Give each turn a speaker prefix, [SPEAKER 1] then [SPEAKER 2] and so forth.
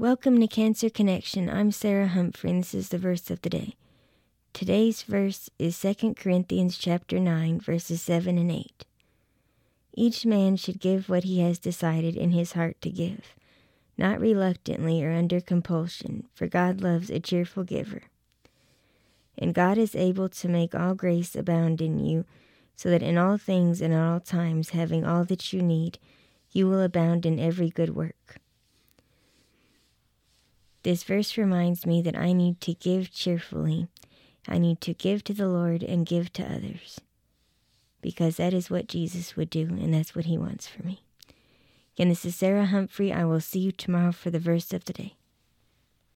[SPEAKER 1] Welcome to Cancer Connection. I'm Sarah Humphrey, and this is the verse of the day. Today's verse is 2 Corinthians chapter 9, verses 7 and 8. Each man should give what he has decided in his heart to give, not reluctantly or under compulsion, for God loves a cheerful giver. And God is able to make all grace abound in you, so that in all things and at all times, having all that you need, you will abound in every good work. This verse reminds me that I need to give cheerfully. I need to give to the Lord and give to others. Because that is what Jesus would do, and that's what he wants for me. Again, this is Sarah Humphrey. I will see you tomorrow for the verse of the day.